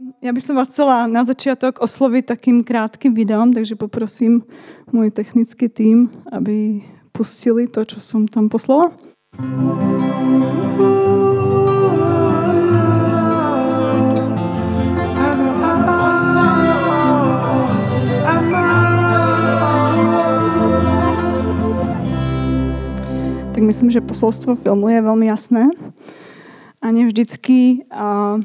Ja by som vás chcela na začiatok osloviť takým krátkým videom, takže poprosím môj technický tým, aby pustili to, čo som tam poslala. Tak myslím, že posolstvo filmu je veľmi jasné. A nevždycky uh,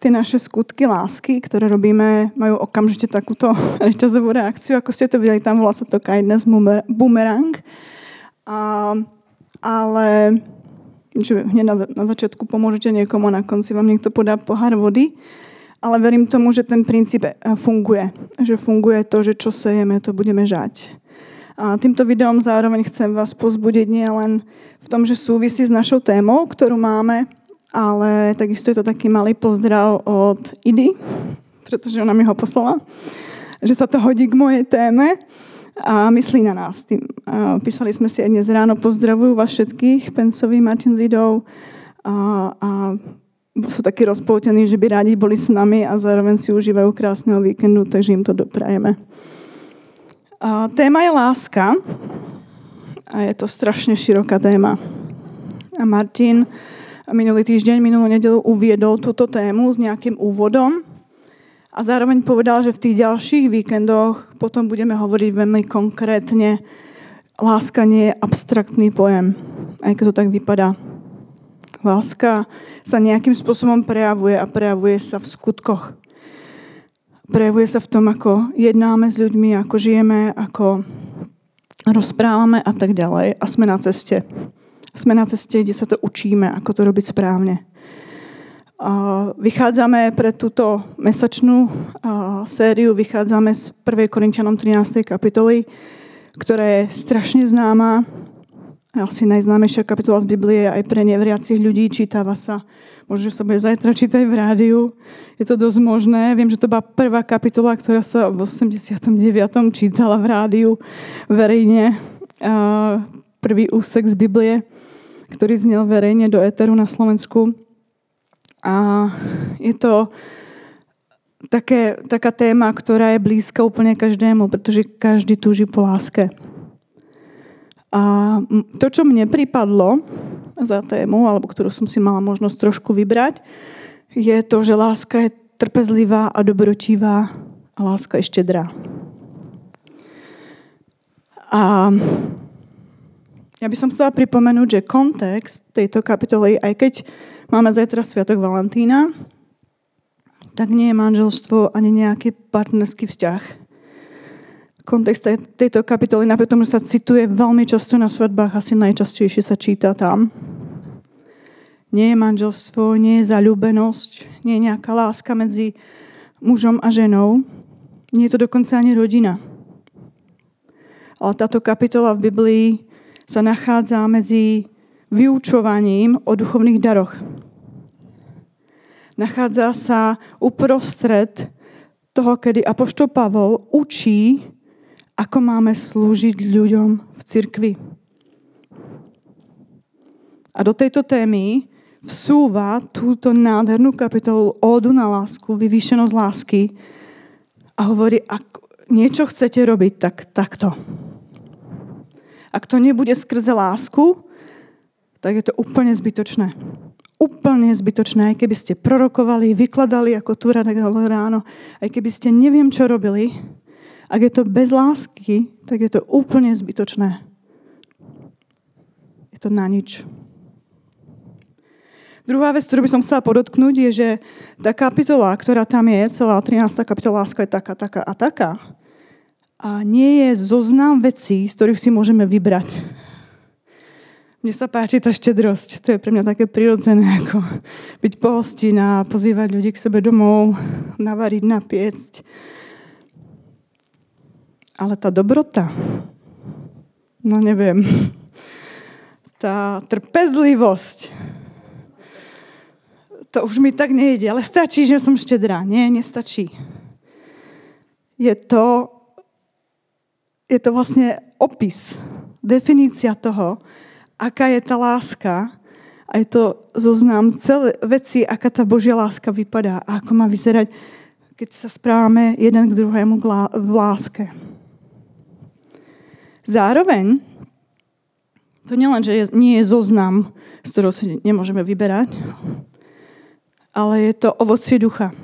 tie naše skutky lásky, ktoré robíme, majú okamžite takúto reťazovú reakciu, ako ste to videli, tam volá sa to kindness boomerang. A, ale že hneď na, na začiatku pomôžete niekomu a na konci vám niekto podá pohár vody. Ale verím tomu, že ten princíp e, funguje. Že funguje to, že čo sejeme, to budeme žať. A týmto videom zároveň chcem vás pozbudiť nie len v tom, že súvisí s našou témou, ktorú máme, ale takisto je to taký malý pozdrav od Idy, pretože ona mi ho poslala, že sa to hodí k mojej téme a myslí na nás. Tým. A písali sme si aj dnes ráno, pozdravujú vás všetkých, Pencovi, Martin s Idou a, a sú takí rozpoutení, že by rádi boli s nami a zároveň si užívajú krásneho víkendu, takže im to doprajeme. A téma je láska a je to strašne široká téma. A Martin minulý týždeň, minulú nedelu uviedol túto tému s nejakým úvodom a zároveň povedal, že v tých ďalších víkendoch potom budeme hovoriť veľmi konkrétne. Láska nie je abstraktný pojem, aj keď to tak vypadá. Láska sa nejakým spôsobom prejavuje a prejavuje sa v skutkoch. Prejavuje sa v tom, ako jednáme s ľuďmi, ako žijeme, ako rozprávame a tak ďalej. A sme na ceste. Sme na ceste, kde sa to učíme, ako to robiť správne. Vychádzame pre túto mesačnú sériu, vychádzame z 1. Korinčanom 13. kapitoly, ktorá je strašne známa, asi najznámejšia kapitola z Biblie aj pre nevriacich ľudí, čítava sa, možno, že sa bude zajtra čítať v rádiu, je to dosť možné. Viem, že to bola prvá kapitola, ktorá sa v 89. čítala v rádiu verejne, prvý úsek z Biblie ktorý znel verejne do éteru na Slovensku. A je to také, taká téma, ktorá je blízka úplne každému, pretože každý túži po láske. A to, čo mne pripadlo za tému, alebo ktorú som si mala možnosť trošku vybrať, je to, že láska je trpezlivá a dobrotivá a láska je štedrá. A ja by som chcela pripomenúť, že kontext tejto kapitoly, aj keď máme zajtra Sviatok Valentína, tak nie je manželstvo ani nejaký partnerský vzťah. Kontext tejto kapitoly, napriek tomu, že sa cituje veľmi často na svadbách, asi najčastejšie sa číta tam. Nie je manželstvo, nie je zalúbenosť, nie je nejaká láska medzi mužom a ženou. Nie je to dokonca ani rodina. Ale táto kapitola v Biblii sa nachádza medzi vyučovaním o duchovných daroch. Nachádza sa uprostred toho, kedy Apoštol Pavol učí, ako máme slúžiť ľuďom v cirkvi. A do tejto témy vsúva túto nádhernú kapitolu Ódu na lásku, vyvýšenosť lásky a hovorí, ak niečo chcete robiť, tak takto. Ak to nebude skrze lásku, tak je to úplne zbytočné. Úplne zbytočné, aj keby ste prorokovali, vykladali, ako tu tak hovorí ráno, aj keby ste neviem čo robili, ak je to bez lásky, tak je to úplne zbytočné. Je to na nič. Druhá vec, ktorú by som chcela podotknúť, je, že tá kapitola, ktorá tam je, celá 13. kapitola láska je taká, taká a taká, a nie je zoznam vecí, z ktorých si môžeme vybrať. Mne sa páči tá štedrosť. To je pre mňa také prirodzené, ako byť pohostina, pozývať ľudí k sebe domov, navariť, napiecť. Ale tá dobrota, no neviem, tá trpezlivosť, to už mi tak nejde, ale stačí, že som štedrá. Nie, nestačí. Je to je to vlastne opis, definícia toho, aká je tá láska A je to zoznam celé veci, aká tá Božia láska vypadá a ako má vyzerať, keď sa správame jeden k druhému v láske. Zároveň, to nielen, že nie je zoznam, z ktorého si nemôžeme vyberať, ale je to ovocie ducha.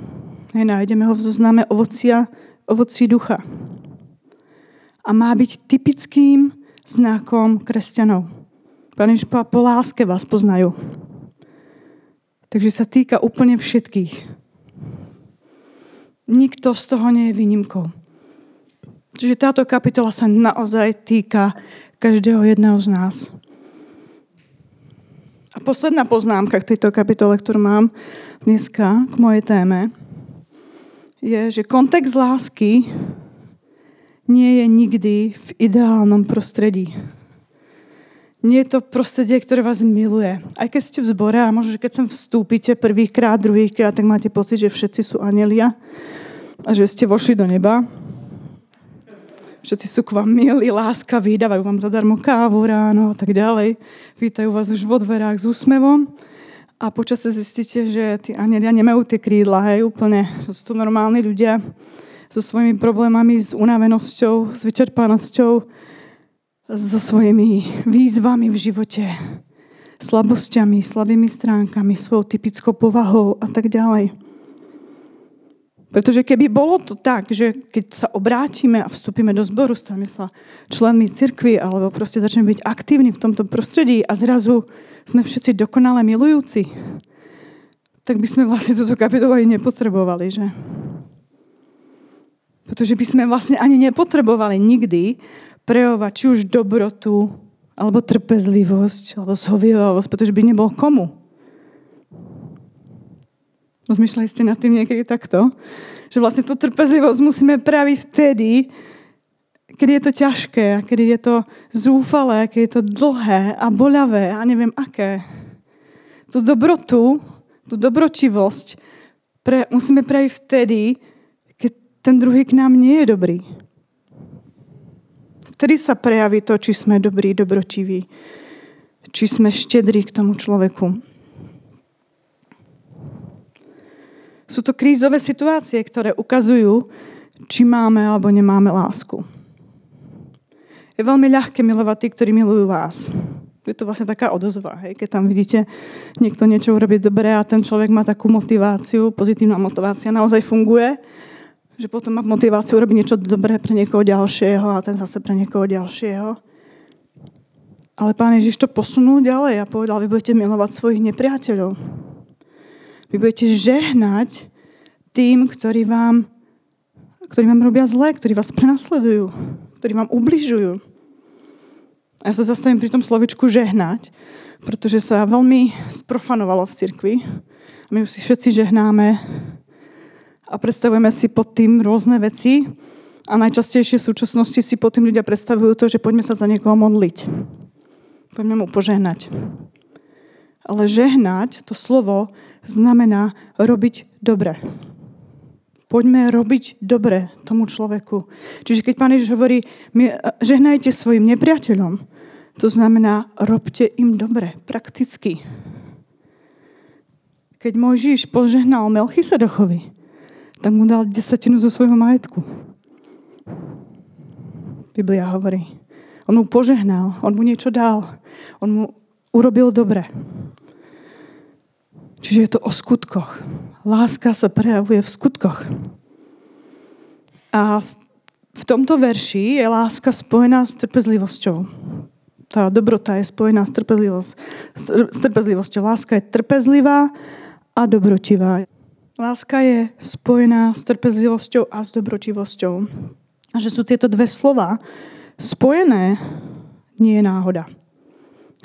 Hej, nájdeme ho v zozname ovocia, ovocí ducha. A má byť typickým znakom kresťanov. Pán Ježiš po láske vás poznajú. Takže sa týka úplne všetkých. Nikto z toho nie je výnimkou. Čiže táto kapitola sa naozaj týka každého jedného z nás. A posledná poznámka k tejto kapitole, ktorú mám dneska k mojej téme, je, že kontext lásky nie je nikdy v ideálnom prostredí. Nie je to prostredie, ktoré vás miluje. Aj keď ste v zbore a možno, že keď sem vstúpite prvýkrát, druhýkrát, tak máte pocit, že všetci sú anelia a že ste vošli do neba. Všetci sú k vám milí, láskaví, dávajú vám zadarmo kávu ráno a tak ďalej. Vítajú vás už vo dverách s úsmevom. A počasie zistíte, že tí anelia nemajú tie krídla, hej, úplne. Sú to normálni ľudia so svojimi problémami, s unavenosťou, s vyčerpanosťou, so svojimi výzvami v živote, slabosťami, slabými stránkami, svojou typickou povahou a tak ďalej. Pretože keby bolo to tak, že keď sa obrátime a vstúpime do zboru, staneme sa členmi cirkvi alebo proste začneme byť aktívni v tomto prostredí a zrazu sme všetci dokonale milujúci, tak by sme vlastne túto kapitolu aj nepotrebovali, že? Pretože by sme vlastne ani nepotrebovali nikdy prejavovať či už dobrotu, alebo trpezlivosť, alebo zhovievavosť, pretože by nebol komu. Rozmýšľali ste nad tým niekedy takto? Že vlastne tú trpezlivosť musíme prejaviť vtedy, keď je to ťažké, keď je to zúfalé, keď je to dlhé a boľavé a neviem aké. Tú dobrotu, tú dobročivosť pre, musíme prejaviť vtedy, ten druhý k nám nie je dobrý. Vtedy sa prejaví to, či sme dobrí, dobročiví, či sme štedrí k tomu človeku. Sú to krízové situácie, ktoré ukazujú, či máme alebo nemáme lásku. Je veľmi ľahké milovať tí, ktorí milujú vás. Je to vlastne taká odozva, hej? keď tam vidíte niekto niečo urobiť dobre a ten človek má takú motiváciu, pozitívna motivácia naozaj funguje, že potom má motiváciu robiť niečo dobré pre niekoho ďalšieho a ten zase pre niekoho ďalšieho. Ale pán Ježiš to posunul ďalej a povedal, vy budete milovať svojich nepriateľov. Vy budete žehnať tým, ktorí vám, ktorí vám robia zlé, ktorí vás prenasledujú, ktorí vám ubližujú. A ja sa zastavím pri tom slovičku žehnať, pretože sa veľmi sprofanovalo v cirkvi. My už si všetci žehnáme a predstavujeme si pod tým rôzne veci a najčastejšie v súčasnosti si pod tým ľudia predstavujú to, že poďme sa za niekoho modliť. Poďme mu požehnať. Ale žehnať, to slovo, znamená robiť dobre. Poďme robiť dobre tomu človeku. Čiže keď Pán Ježiš hovorí, žehnajte svojim nepriateľom, to znamená, robte im dobre, prakticky. Keď Mojžiš požehnal Melchisedochovi, tak mu dal desatinu zo svojho majetku. Biblia hovorí. On mu požehnal, on mu niečo dal, on mu urobil dobre. Čiže je to o skutkoch. Láska sa prejavuje v skutkoch. A v tomto verši je láska spojená s trpezlivosťou. Tá dobrota je spojená s, trpezlivosť, s trpezlivosťou. Láska je trpezlivá a dobrotivá. Láska je spojená s trpezlivosťou a s dobročivosťou. A že sú tieto dve slova spojené, nie je náhoda.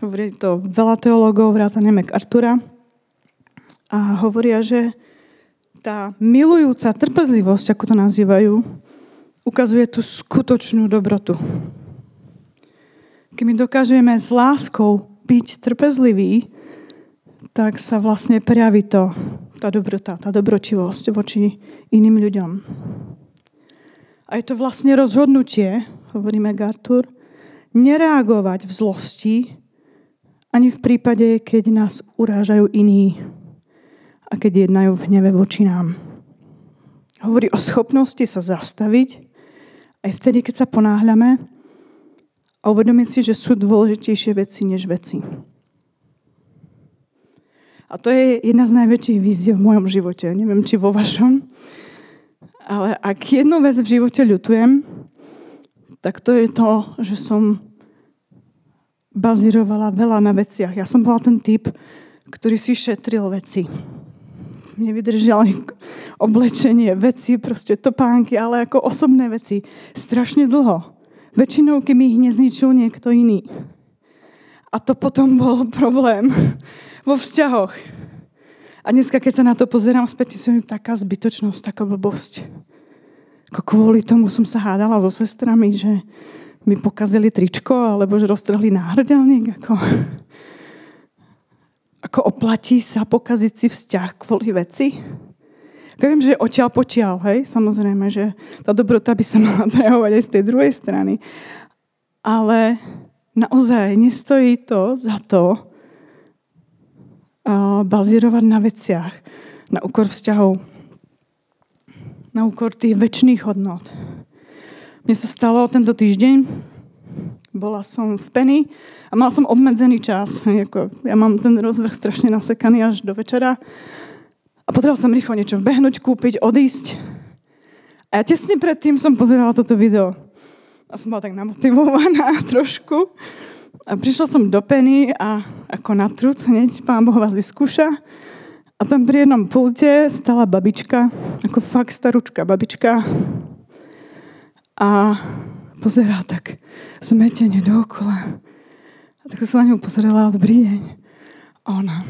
Hovorí to veľa teológov, vrátane Artura. A hovoria, že tá milujúca trpezlivosť, ako to nazývajú, ukazuje tú skutočnú dobrotu. Keď my dokážeme s láskou byť trpezliví, tak sa vlastne prejaví to, tá dobrota, tá dobročivosť voči iným ľuďom. A je to vlastne rozhodnutie, hovoríme Gartur, nereagovať v zlosti, Ani v prípade, keď nás urážajú iní a keď jednajú v hneve voči nám. Hovorí o schopnosti sa zastaviť aj vtedy, keď sa ponáhľame a uvedomiť si, že sú dôležitejšie veci než veci. A to je jedna z najväčších víziev v mojom živote. Neviem, či vo vašom. Ale ak jednu vec v živote ľutujem, tak to je to, že som bazírovala veľa na veciach. Ja som bola ten typ, ktorý si šetril veci. Nevydržali oblečenie, veci, proste topánky, ale ako osobné veci. Strašne dlho. Väčšinou, keď mi ich nezničil niekto iný. A to potom bol problém vo vzťahoch. A dneska, keď sa na to pozerám späť, som taká zbytočnosť, taká blbosť. Ako kvôli tomu som sa hádala so sestrami, že mi pokazili tričko, alebo že roztrhli náhrdelník. Ako, ako oplatí sa pokaziť si vzťah kvôli veci. Ako viem, že očial počial, hej, samozrejme, že tá dobrota by sa mala prejavovať aj z tej druhej strany. Ale naozaj nestojí to za to, bazírovať na veciach, na úkor vzťahov, na úkor tých väčšných hodnot. Mne sa stalo tento týždeň, bola som v Penny a mal som obmedzený čas. Ja mám ten rozvrh strašne nasekaný až do večera. A potreboval som rýchlo niečo vbehnúť, kúpiť, odísť. A ja tesne predtým som pozerala toto video. A som bola tak namotivovaná trošku. A prišla som do Penny a ako na trud hneď pán Boh vás vyskúša. A tam pri jednom pulte stala babička, ako fakt staručka babička. A pozerá tak zmetene dookola. A tak sa na ňu pozerala, dobrý deň. A ona,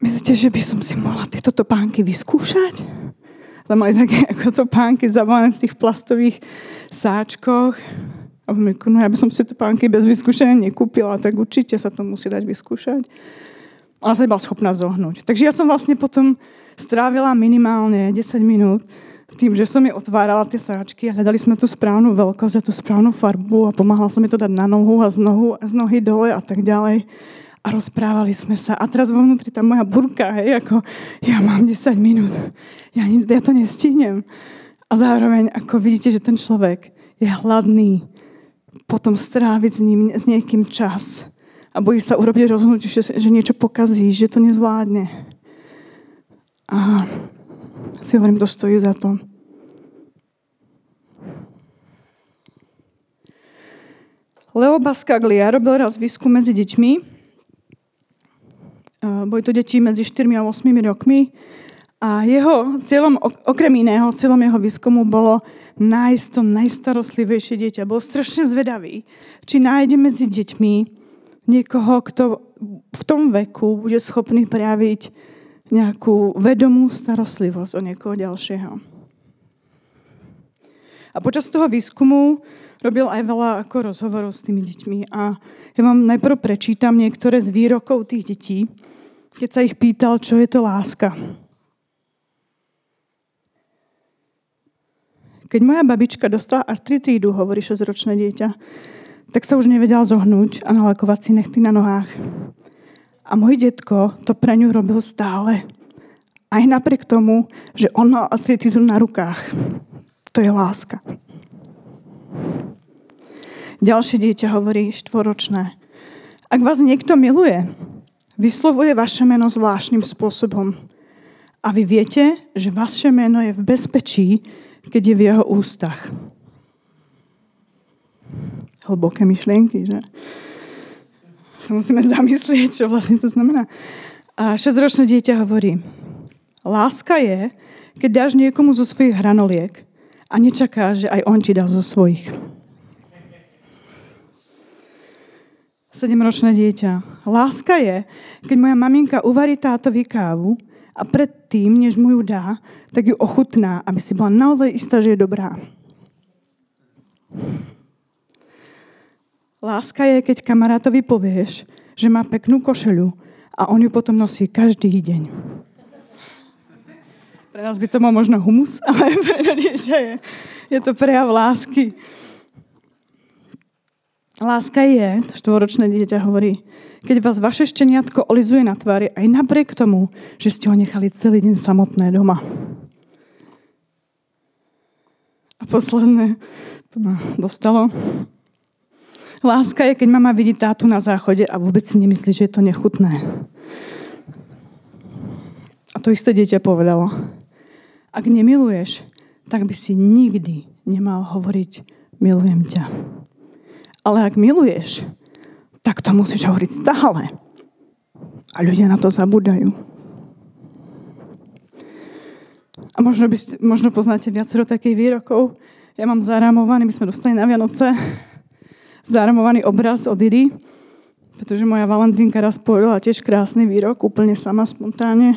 myslíte, že by som si mohla tieto topánky vyskúšať? Tam mali také ako topánky zabalené v tých plastových sáčkoch. A mi no ja by som si to pánky bez vyskúšania nekúpila, tak určite sa to musí dať vyskúšať. Ale sa iba schopná zohnúť. Takže ja som vlastne potom strávila minimálne 10 minút tým, že som mi otvárala tie sáčky a hľadali sme tú správnu veľkosť a tú správnu farbu a pomáhala som mi to dať na nohu a z, nohu, z nohy dole a tak ďalej. A rozprávali sme sa. A teraz vo vnútri tá moja burka, hej, ako ja mám 10 minút. Ja, ja to nestihnem. A zároveň, ako vidíte, že ten človek je hladný potom stráviť s ním, s niekým čas a bojí sa urobiť rozhodnutie, že, že niečo pokazí, že to nezvládne. A si hovorím, to stojí za to. Leo Bascaglia robil raz výskum medzi deťmi. Boli to deti medzi 4 a 8 rokmi. A jeho cieľom, okrem iného, cieľom jeho výskumu bolo nájsť to najstarostlivejšie dieťa. Bol strašne zvedavý, či nájde medzi deťmi niekoho, kto v tom veku bude schopný prejaviť nejakú vedomú starostlivosť o niekoho ďalšieho. A počas toho výskumu robil aj veľa ako rozhovorov s tými deťmi. A ja vám najprv prečítam niektoré z výrokov tých detí, keď sa ich pýtal, čo je to láska. Keď moja babička dostala artritídu, hovorí 6-ročné dieťa, tak sa už nevedela zohnúť a nalakovať si nechty na nohách. A môj detko to pre ňu robil stále. Aj napriek tomu, že on mal artritídu na rukách. To je láska. Ďalšie dieťa hovorí štvoročné. Ak vás niekto miluje, vyslovuje vaše meno zvláštnym spôsobom. A vy viete, že vaše meno je v bezpečí, keď je v jeho ústach. Hlboké myšlienky, že? Sa musíme zamyslieť, čo vlastne to znamená. A šesťročné dieťa hovorí, láska je, keď dáš niekomu zo svojich hranoliek a nečakáš, že aj on ti dá zo svojich. Sedemročné dieťa. Láska je, keď moja maminka uvarí tátovi kávu a predtým, než mu ju dá, tak ju ochutná, aby si bola naozaj istá, že je dobrá. Láska je, keď kamarátovi povieš, že má peknú košelu a on ju potom nosí každý deň. Pre nás by to mal možno humus, ale pre dieťa je, je to prejav lásky. Láska je, štvoročné dieťa hovorí, keď vás vaše šteniatko olizuje na tvári aj napriek tomu, že ste ho nechali celý deň samotné doma. A posledné, to ma dostalo. Láska je, keď mama vidí tátu na záchode a vôbec si nemyslí, že je to nechutné. A to isté dieťa povedalo. Ak nemiluješ, tak by si nikdy nemal hovoriť milujem ťa. Ale ak miluješ, tak to musíš hovoriť stále. A ľudia na to zabúdajú. A možno, by ste, možno poznáte viacero takých výrokov. Ja mám zarámovaný, my sme dostali na Vianoce zarámovaný obraz od Idy, pretože moja Valentínka raz povedala tiež krásny výrok, úplne sama spontánne.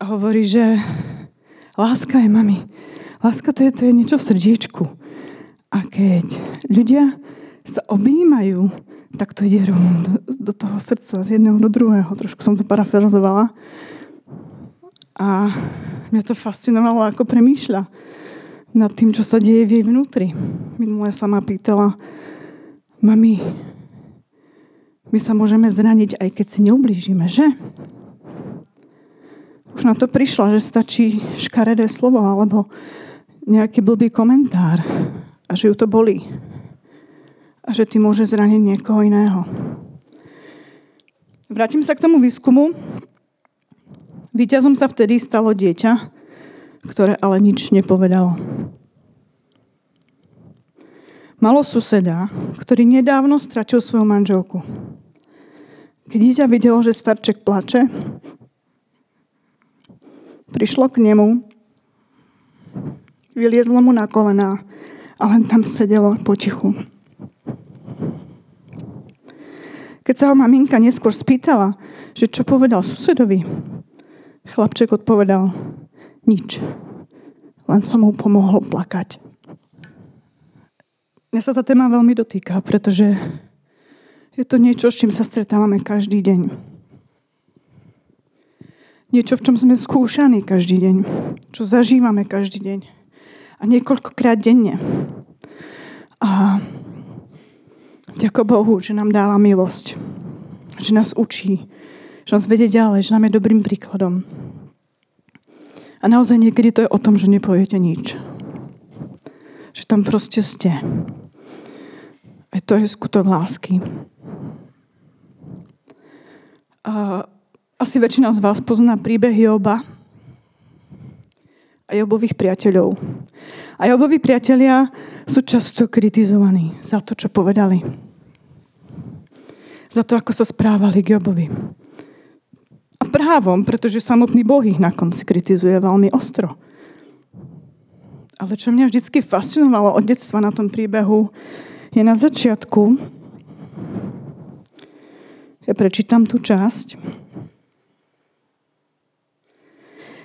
A hovorí, že láska je, mami, láska to je, to je niečo v srdiečku. A keď ľudia sa objímajú, tak to ide rovno do, do toho srdca, z jedného do druhého. Trošku som to parafrazovala. A mňa to fascinovalo, ako premýšľa nad tým, čo sa deje v jej vnútri. Minule sa ma pýtala, mami, my sa môžeme zraniť, aj keď si neublížime, že? Už na to prišla, že stačí škaredé slovo alebo nejaký blbý komentár a že ju to bolí a že ty môže zraniť niekoho iného. Vrátim sa k tomu výskumu. Výťazom sa vtedy stalo dieťa, ktoré ale nič nepovedalo. Malo suseda, ktorý nedávno stratil svoju manželku. Keď dieťa videlo, že starček plače, prišlo k nemu, vyliezlo mu na kolená a len tam sedelo potichu. Keď sa ho maminka neskôr spýtala, že čo povedal susedovi, chlapček odpovedal, nič. Len som mu pomohol plakať. Mňa sa tá téma veľmi dotýka, pretože je to niečo, s čím sa stretávame každý deň. Niečo, v čom sme skúšaní každý deň. Čo zažívame každý deň. A niekoľkokrát denne. A Ďakujem Bohu, že nám dáva milosť. Že nás učí. Že nás vedie ďalej. Že nám je dobrým príkladom. A naozaj niekedy to je o tom, že nepoviete nič. Že tam proste ste. A to je skutok lásky. A asi väčšina z vás pozná príbeh Joba a Jobových priateľov. A Jobovi priatelia sú často kritizovaní za to, čo povedali. Za to, ako sa správali k Jobovi. A právom, pretože samotný Boh ich na konci kritizuje veľmi ostro. Ale čo mňa vždy fascinovalo od detstva na tom príbehu, je na začiatku, ja prečítam tú časť,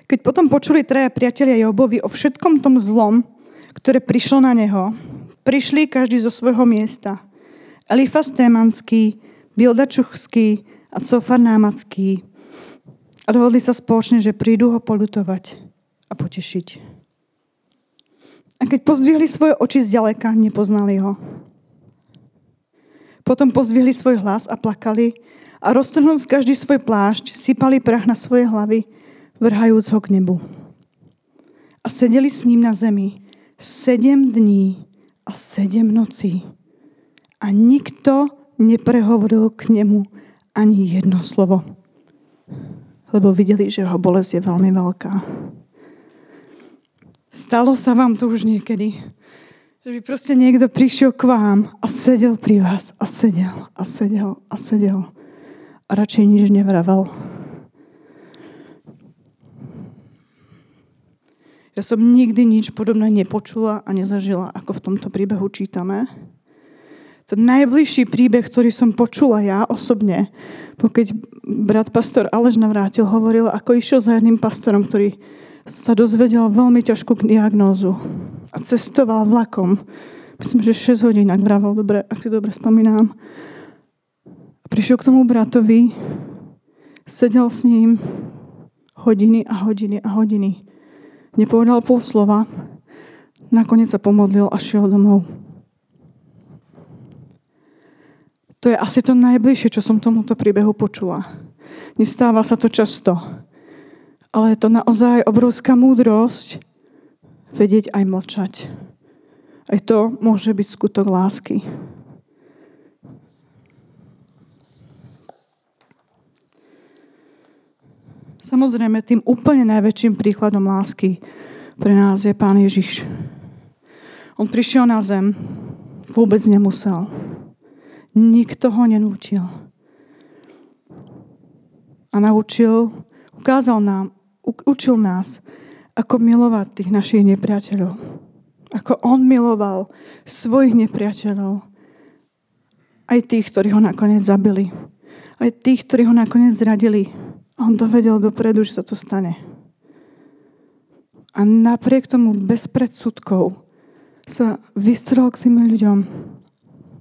keď potom počuli traja priatelia Jobovi o všetkom tom zlom, ktoré prišlo na neho, prišli každý zo svojho miesta. Elifas Témanský, Bildačuchský a Cofar Námacký. A dohodli sa spoločne, že prídu ho polutovať a potešiť. A keď pozdvihli svoje oči zďaleka, nepoznali ho. Potom pozdvihli svoj hlas a plakali a roztrhnúc každý svoj plášť, sypali prach na svoje hlavy, vrhajúc ho k nebu. A sedeli s ním na zemi sedem dní a sedem nocí. A nikto neprehovoril k nemu ani jedno slovo. Lebo videli, že jeho bolesť je veľmi veľká. Stalo sa vám to už niekedy, že by proste niekto prišiel k vám a sedel pri vás a sedel a sedel a sedel a radšej nič nevravel. Ja som nikdy nič podobné nepočula a nezažila, ako v tomto príbehu čítame. Ten najbližší príbeh, ktorý som počula ja osobne, keď brat pastor Aleš navrátil, hovoril, ako išiel za jedným pastorom, ktorý sa dozvedel veľmi ťažkú diagnózu a cestoval vlakom. Myslím, že 6 hodín, ak vravel dobre, ak si dobre spomínam. A prišiel k tomu bratovi, sedel s ním hodiny a hodiny a hodiny Nepovedal pol slova. Nakoniec sa pomodlil a šiel domov. To je asi to najbližšie, čo som tomuto príbehu počula. Nestáva sa to často. Ale je to naozaj obrovská múdrosť vedieť aj mlčať. Aj to môže byť skutok lásky. Samozrejme, tým úplne najväčším príkladom lásky pre nás je Pán Ježiš. On prišiel na zem, vôbec nemusel. Nikto ho nenútil. A naučil, ukázal nám, učil nás, ako milovať tých našich nepriateľov. Ako on miloval svojich nepriateľov. Aj tých, ktorí ho nakoniec zabili. Aj tých, ktorí ho nakoniec zradili a on to vedel dopredu, že sa to stane. A napriek tomu bez predsudkov sa vystrel k tým ľuďom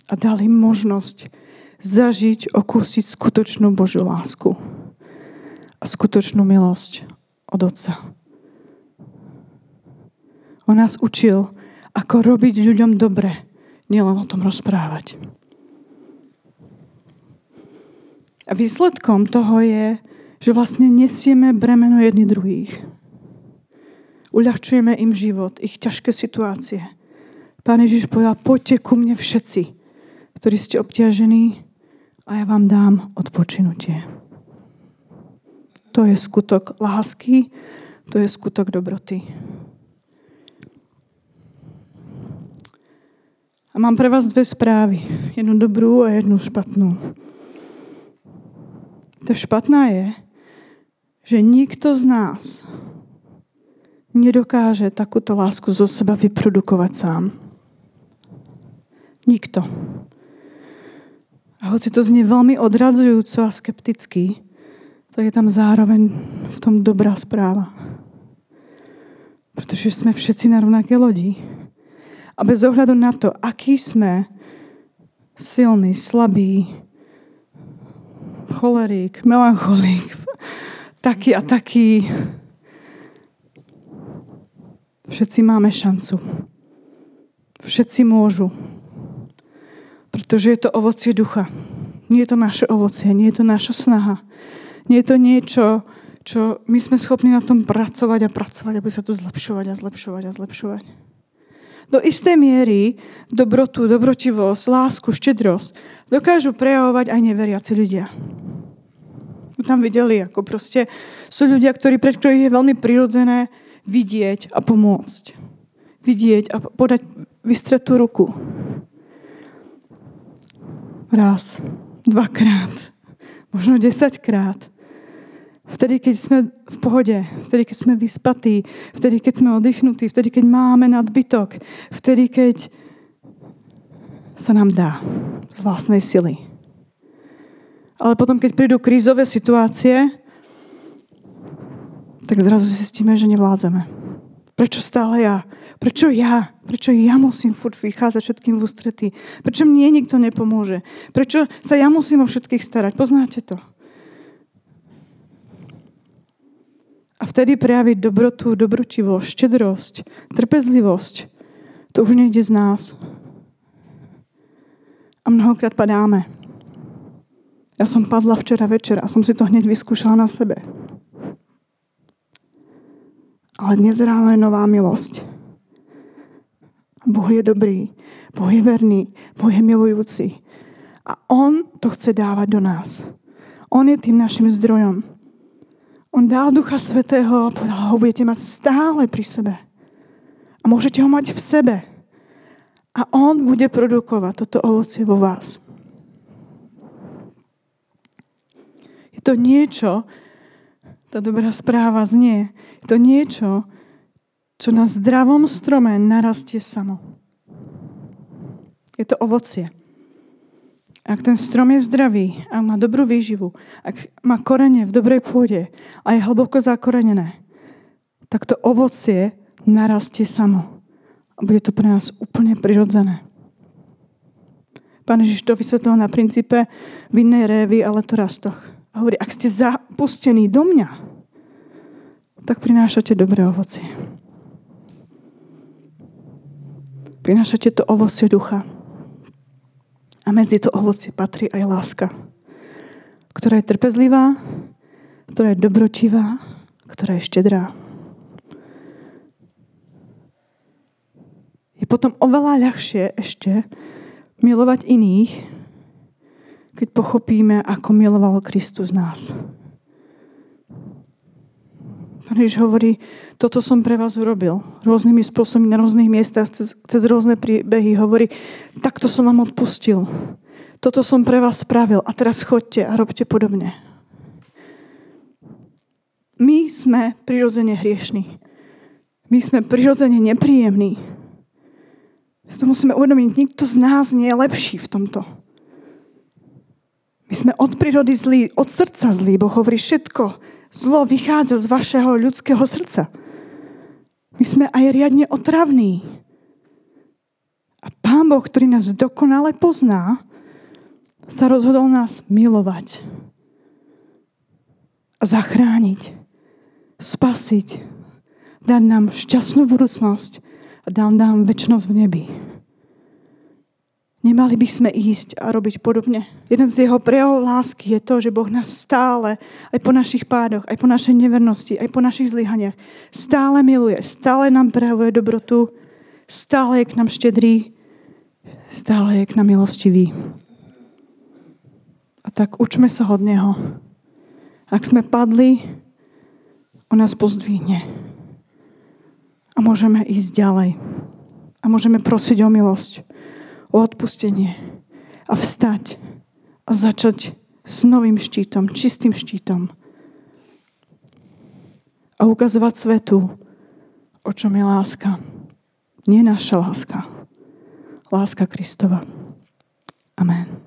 a dal im možnosť zažiť, okúsiť skutočnú Božiu lásku a skutočnú milosť od Otca. On nás učil, ako robiť ľuďom dobre, nielen o tom rozprávať. A výsledkom toho je, že vlastne nesieme bremeno jedni druhých. Uľahčujeme im život, ich ťažké situácie. Pán Ježiš povedal, poďte ku mne všetci, ktorí ste obťažení a ja vám dám odpočinutie. To je skutok lásky, to je skutok dobroty. A mám pre vás dve správy. Jednu dobrú a jednu špatnú. Ta špatná je, že nikto z nás nedokáže takúto lásku zo seba vyprodukovať sám. Nikto. A hoci to znie veľmi odradzujúco a skepticky, tak je tam zároveň v tom dobrá správa. Pretože sme všetci na rovnaké lodi. A bez ohľadu na to, aký sme silný, slabý, cholerík, melancholík, taký a taký. Všetci máme šancu. Všetci môžu. Pretože je to ovocie ducha. Nie je to naše ovocie, nie je to naša snaha. Nie je to niečo, čo my sme schopní na tom pracovať a pracovať, aby sa to zlepšovať a zlepšovať a zlepšovať. Do istej miery dobrotu, dobročivosť, lásku, štedrosť dokážu prejavovať aj neveriaci ľudia tam videli, ako proste sú ľudia, ktorí, pred ktorých je veľmi prirodzené vidieť a pomôcť. Vidieť a podať vystretú ruku. Raz, dvakrát, možno desaťkrát. Vtedy, keď sme v pohode, vtedy, keď sme vyspatí, vtedy, keď sme oddychnutí, vtedy, keď máme nadbytok, vtedy, keď sa nám dá z vlastnej sily. Ale potom, keď prídu krízové situácie, tak zrazu zistíme, že nevládzeme. Prečo stále ja? Prečo ja? Prečo ja musím furt vychádzať všetkým v ústretí? Prečo mne nikto nepomôže? Prečo sa ja musím o všetkých starať? Poznáte to? A vtedy prejaviť dobrotu, dobročivosť, štedrosť, trpezlivosť. To už nejde z nás. A mnohokrát padáme. Ja som padla včera večer a som si to hneď vyskúšala na sebe. Ale dnes ráno je nová milosť. Boh je dobrý, Boh je verný, Boh je milujúci. A On to chce dávať do nás. On je tým našim zdrojom. On dal Ducha Svetého a povedal, ho budete mať stále pri sebe. A môžete ho mať v sebe. A On bude produkovať toto ovocie vo vás. to niečo, tá dobrá správa znie, je to niečo, čo na zdravom strome narastie samo. Je to ovocie. Ak ten strom je zdravý, ak má dobrú výživu, ak má korene v dobrej pôde a je hlboko zakorenené, tak to ovocie narastie samo. A bude to pre nás úplne prirodzené. Pán Ježiš to vysvetlil na princípe vinnej révy a letorastoch. A hovorí, ak ste zapustení do mňa, tak prinášate dobré ovocie. Prinášate to ovocie ducha. A medzi to ovocie patrí aj láska, ktorá je trpezlivá, ktorá je dobročivá, ktorá je štedrá. Je potom oveľa ľahšie ešte milovať iných, keď pochopíme, ako miloval Kristus nás. Pán Ježiš hovorí, toto som pre vás urobil. Rôznymi spôsobmi, na rôznych miestach, cez, cez rôzne príbehy. Hovorí, takto som vám odpustil. Toto som pre vás spravil a teraz chodte a robte podobne. My sme prirodzene hriešní. My sme prirodzene nepríjemní. Si to musíme uvedomiť, nikto z nás nie je lepší v tomto. My sme od prírody zlí, od srdca zlí. Boh hovorí všetko, Zlo vychádza z vašeho ľudského srdca. My sme aj riadne otravní. A Pán Boh, ktorý nás dokonale pozná, sa rozhodol nás milovať a zachrániť, spasiť, dať nám šťastnú budúcnosť a dať nám väčšnosť v nebi. Nemali by sme ísť a robiť podobne. Jeden z jeho prejavov lásky je to, že Boh nás stále, aj po našich pádoch, aj po našej nevernosti, aj po našich zlyhaniach, stále miluje, stále nám prejavuje dobrotu, stále je k nám štedrý, stále je k nám milostivý. A tak učme sa od Neho. Ak sme padli, On nás pozdvihne. A môžeme ísť ďalej. A môžeme prosiť o milosť o odpustenie a vstať a začať s novým štítom, čistým štítom a ukazovať svetu, o čom je láska. Nie naša láska. Láska Kristova. Amen.